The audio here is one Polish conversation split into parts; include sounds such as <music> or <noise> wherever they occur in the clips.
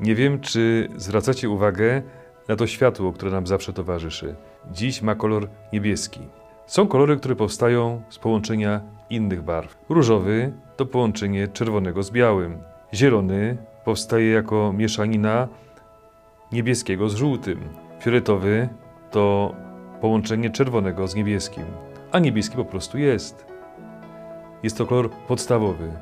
Nie wiem, czy zwracacie uwagę na to światło, które nam zawsze towarzyszy. Dziś ma kolor niebieski. Są kolory, które powstają z połączenia innych barw. Różowy to połączenie czerwonego z białym. Zielony powstaje jako mieszanina niebieskiego z żółtym. Fioletowy to połączenie czerwonego z niebieskim. A niebieski po prostu jest. Jest to kolor podstawowy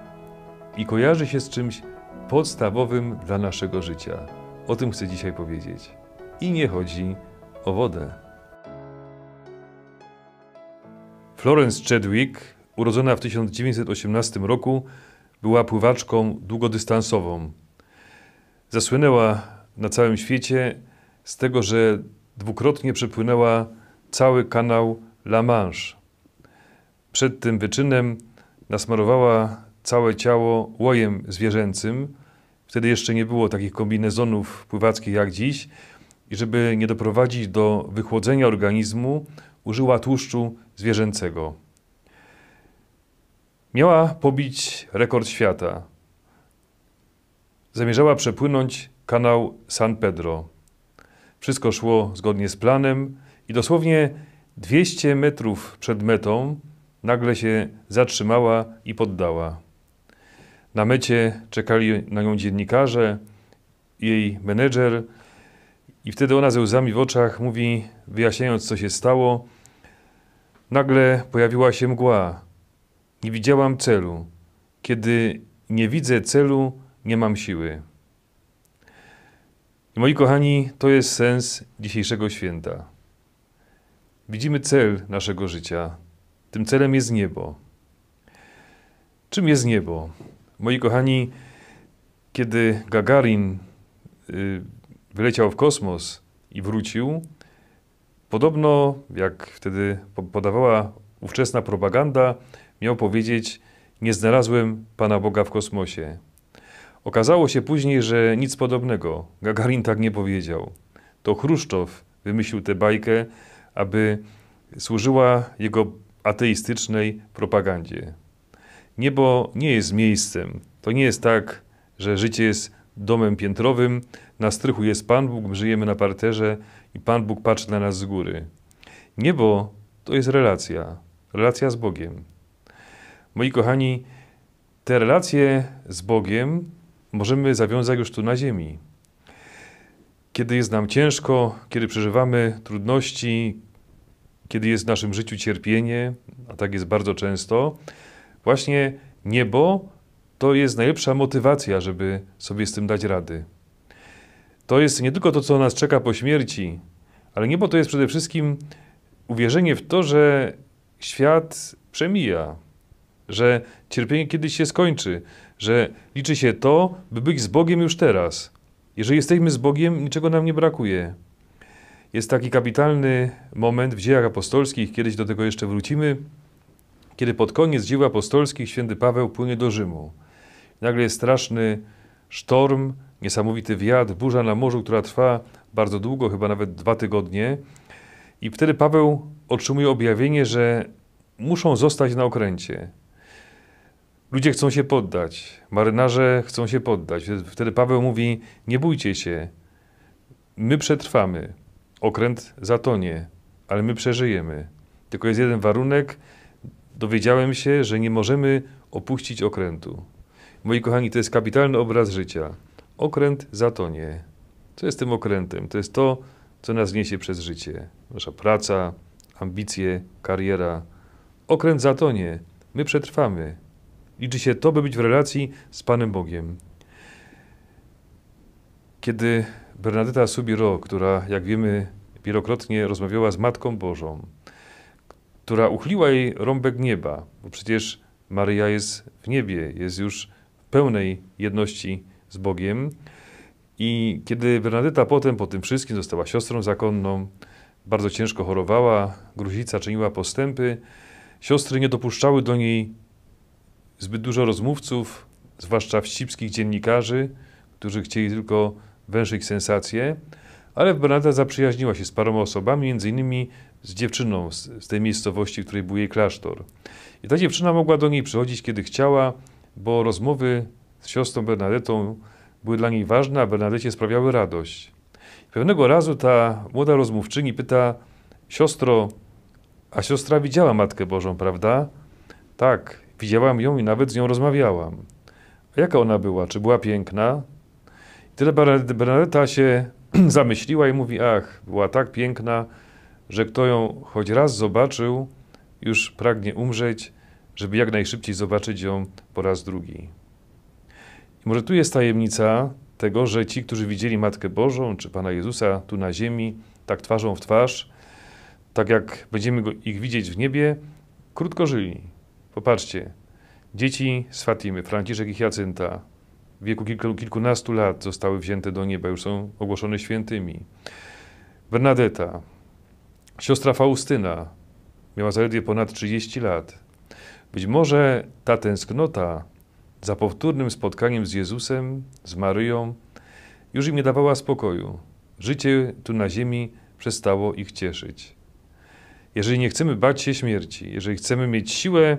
i kojarzy się z czymś podstawowym dla naszego życia. O tym chcę dzisiaj powiedzieć. I nie chodzi o wodę. Florence Chadwick, urodzona w 1918 roku, była pływaczką długodystansową. Zasłynęła na całym świecie z tego, że dwukrotnie przepłynęła cały kanał La Manche. Przed tym wyczynem nasmarowała całe ciało łojem zwierzęcym. Wtedy jeszcze nie było takich kombinezonów pływackich jak dziś. I żeby nie doprowadzić do wychłodzenia organizmu, użyła tłuszczu zwierzęcego. Miała pobić rekord świata. Zamierzała przepłynąć kanał San Pedro. Wszystko szło zgodnie z planem i dosłownie 200 metrów przed metą nagle się zatrzymała i poddała. Na mecie czekali na nią dziennikarze, jej menedżer, i wtedy ona ze łzami w oczach mówi, wyjaśniając, co się stało: Nagle pojawiła się mgła. Nie widziałam celu. Kiedy nie widzę celu, nie mam siły. I moi kochani, to jest sens dzisiejszego święta. Widzimy cel naszego życia. Tym celem jest niebo. Czym jest niebo? Moi kochani, kiedy Gagarin y, wyleciał w kosmos i wrócił, podobno, jak wtedy podawała ówczesna propaganda, miał powiedzieć: Nie znalazłem Pana Boga w kosmosie. Okazało się później, że nic podobnego. Gagarin tak nie powiedział. To Chruszczow wymyślił tę bajkę, aby służyła jego ateistycznej propagandzie. Niebo nie jest miejscem. To nie jest tak, że życie jest domem piętrowym, na strychu jest Pan Bóg, my żyjemy na parterze i Pan Bóg patrzy na nas z góry. Niebo to jest relacja, relacja z Bogiem. Moi kochani, te relacje z Bogiem możemy zawiązać już tu na ziemi. Kiedy jest nam ciężko, kiedy przeżywamy trudności, kiedy jest w naszym życiu cierpienie, a tak jest bardzo często, właśnie niebo to jest najlepsza motywacja, żeby sobie z tym dać rady. To jest nie tylko to, co nas czeka po śmierci, ale niebo to jest przede wszystkim uwierzenie w to, że świat przemija, że cierpienie kiedyś się skończy, że liczy się to, by być z Bogiem już teraz. Jeżeli jesteśmy z Bogiem, niczego nam nie brakuje. Jest taki kapitalny moment w dziejach apostolskich, kiedyś do tego jeszcze wrócimy, kiedy pod koniec dzieł apostolskich święty Paweł płynie do Rzymu. Nagle jest straszny sztorm, niesamowity wiatr, burza na morzu, która trwa bardzo długo, chyba nawet dwa tygodnie. I wtedy Paweł otrzymuje objawienie, że muszą zostać na okręcie. Ludzie chcą się poddać, marynarze chcą się poddać. Wtedy Paweł mówi: Nie bójcie się, my przetrwamy. Okręt zatonie, ale my przeżyjemy. Tylko jest jeden warunek. Dowiedziałem się, że nie możemy opuścić okrętu. Moi kochani, to jest kapitalny obraz życia. Okręt zatonie. Co jest tym okrętem? To jest to, co nas niesie przez życie. Nasza praca, ambicje, kariera. Okręt zatonie. My przetrwamy. Liczy się to, by być w relacji z Panem Bogiem. Kiedy Bernadetta Subiro, która, jak wiemy, wielokrotnie rozmawiała z Matką Bożą, która uchliła jej rąbek nieba, bo przecież Maryja jest w niebie, jest już w pełnej jedności z Bogiem. I kiedy Bernadetta potem, po tym wszystkim, została siostrą zakonną, bardzo ciężko chorowała, gruźlica czyniła postępy, siostry nie dopuszczały do niej zbyt dużo rozmówców, zwłaszcza wścibskich dziennikarzy, którzy chcieli tylko węszyć sensacje, ale Bernadetta zaprzyjaźniła się z paroma osobami, między innymi z dziewczyną z, z tej miejscowości, w której był jej klasztor. I ta dziewczyna mogła do niej przychodzić, kiedy chciała, bo rozmowy z siostrą Bernadetą były dla niej ważne, a Bernadecie sprawiały radość. Pewnego razu ta młoda rozmówczyni pyta, siostro, a siostra widziała Matkę Bożą, prawda? Tak, widziałam ją i nawet z nią rozmawiałam. A jaka ona była? Czy była piękna? I tyle Bernadetta się <clears throat> zamyśliła i mówi, ach, była tak piękna, że kto ją choć raz zobaczył, już pragnie umrzeć, żeby jak najszybciej zobaczyć ją po raz drugi. I może tu jest tajemnica tego, że ci, którzy widzieli Matkę Bożą czy Pana Jezusa tu na ziemi, tak twarzą w twarz, tak jak będziemy ich widzieć w niebie, krótko żyli. Popatrzcie, dzieci z Fatimy, Franciszek i Hiacynta, w wieku kilku, kilkunastu lat zostały wzięte do nieba, już są ogłoszone świętymi. Bernadetta, siostra Faustyna, miała zaledwie ponad 30 lat. Być może ta tęsknota za powtórnym spotkaniem z Jezusem, z Maryją, już im nie dawała spokoju. Życie tu na ziemi przestało ich cieszyć. Jeżeli nie chcemy bać się śmierci, jeżeli chcemy mieć siłę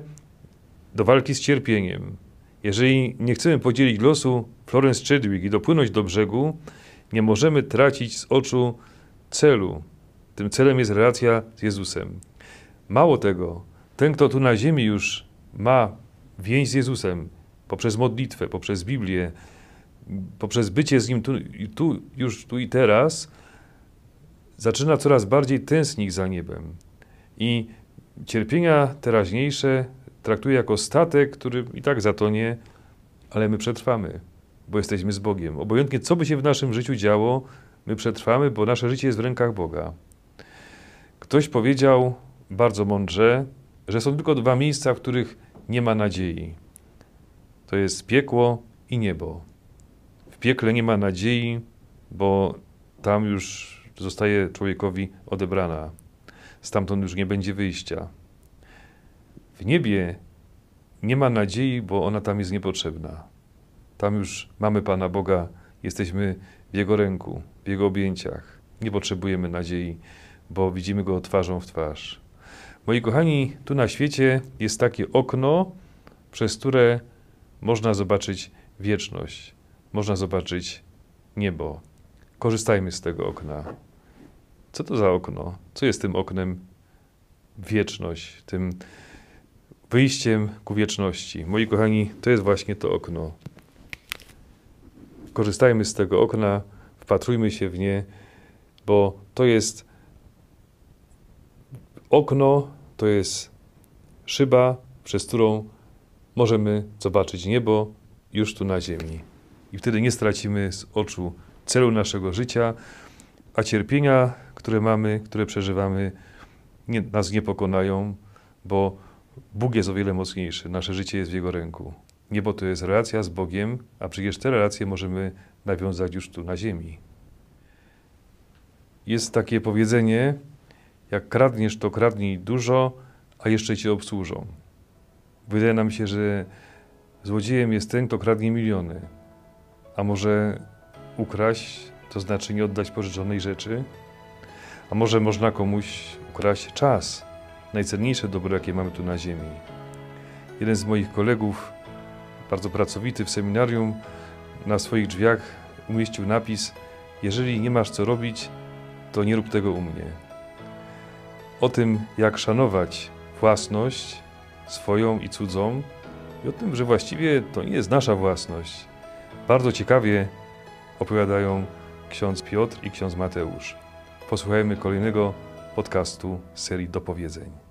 do walki z cierpieniem, jeżeli nie chcemy podzielić losu Florence Chadwick i dopłynąć do brzegu, nie możemy tracić z oczu celu. Tym celem jest relacja z Jezusem. Mało tego, ten, kto tu na ziemi już ma więź z Jezusem poprzez modlitwę, poprzez Biblię, poprzez bycie z Nim tu, tu, już tu i teraz, zaczyna coraz bardziej tęsknić za niebem. I cierpienia teraźniejsze traktuje jako statek, który i tak zatonie, ale my przetrwamy, bo jesteśmy z Bogiem. Obojętnie co by się w naszym życiu działo, my przetrwamy, bo nasze życie jest w rękach Boga. Ktoś powiedział bardzo mądrze, że są tylko dwa miejsca, w których nie ma nadziei. To jest piekło i niebo. W piekle nie ma nadziei, bo tam już zostaje człowiekowi odebrana. Stamtąd już nie będzie wyjścia. W niebie nie ma nadziei, bo ona tam jest niepotrzebna. Tam już mamy Pana Boga, jesteśmy w Jego ręku, w Jego objęciach. Nie potrzebujemy nadziei, bo widzimy Go twarzą w twarz. Moi kochani, tu na świecie jest takie okno, przez które można zobaczyć wieczność, można zobaczyć niebo. Korzystajmy z tego okna. Co to za okno? Co jest tym oknem? Wieczność, tym wyjściem ku wieczności. Moi kochani, to jest właśnie to okno. Korzystajmy z tego okna, wpatrujmy się w nie, bo to jest okno, to jest szyba, przez którą możemy zobaczyć niebo już tu na ziemi. I wtedy nie stracimy z oczu celu naszego życia, a cierpienia, które mamy, które przeżywamy, nie, nas nie pokonają, bo Bóg jest o wiele mocniejszy, nasze życie jest w Jego ręku. Niebo to jest relacja z Bogiem, a przecież te relacje możemy nawiązać już tu na ziemi. Jest takie powiedzenie, jak kradniesz, to kradnij dużo, a jeszcze cię obsłużą. Wydaje nam się, że złodziejem jest ten, kto kradnie miliony. A może ukraść, to znaczy nie oddać pożyczonej rzeczy? A może można komuś ukraść czas, najcenniejsze dobro, jakie mamy tu na ziemi. Jeden z moich kolegów, bardzo pracowity w seminarium, na swoich drzwiach umieścił napis: Jeżeli nie masz co robić, to nie rób tego u mnie. O tym, jak szanować własność swoją i cudzą, i o tym, że właściwie to nie jest nasza własność. Bardzo ciekawie opowiadają ksiądz Piotr i ksiądz Mateusz. Posłuchajmy kolejnego podcastu serii Dopowiedzeń.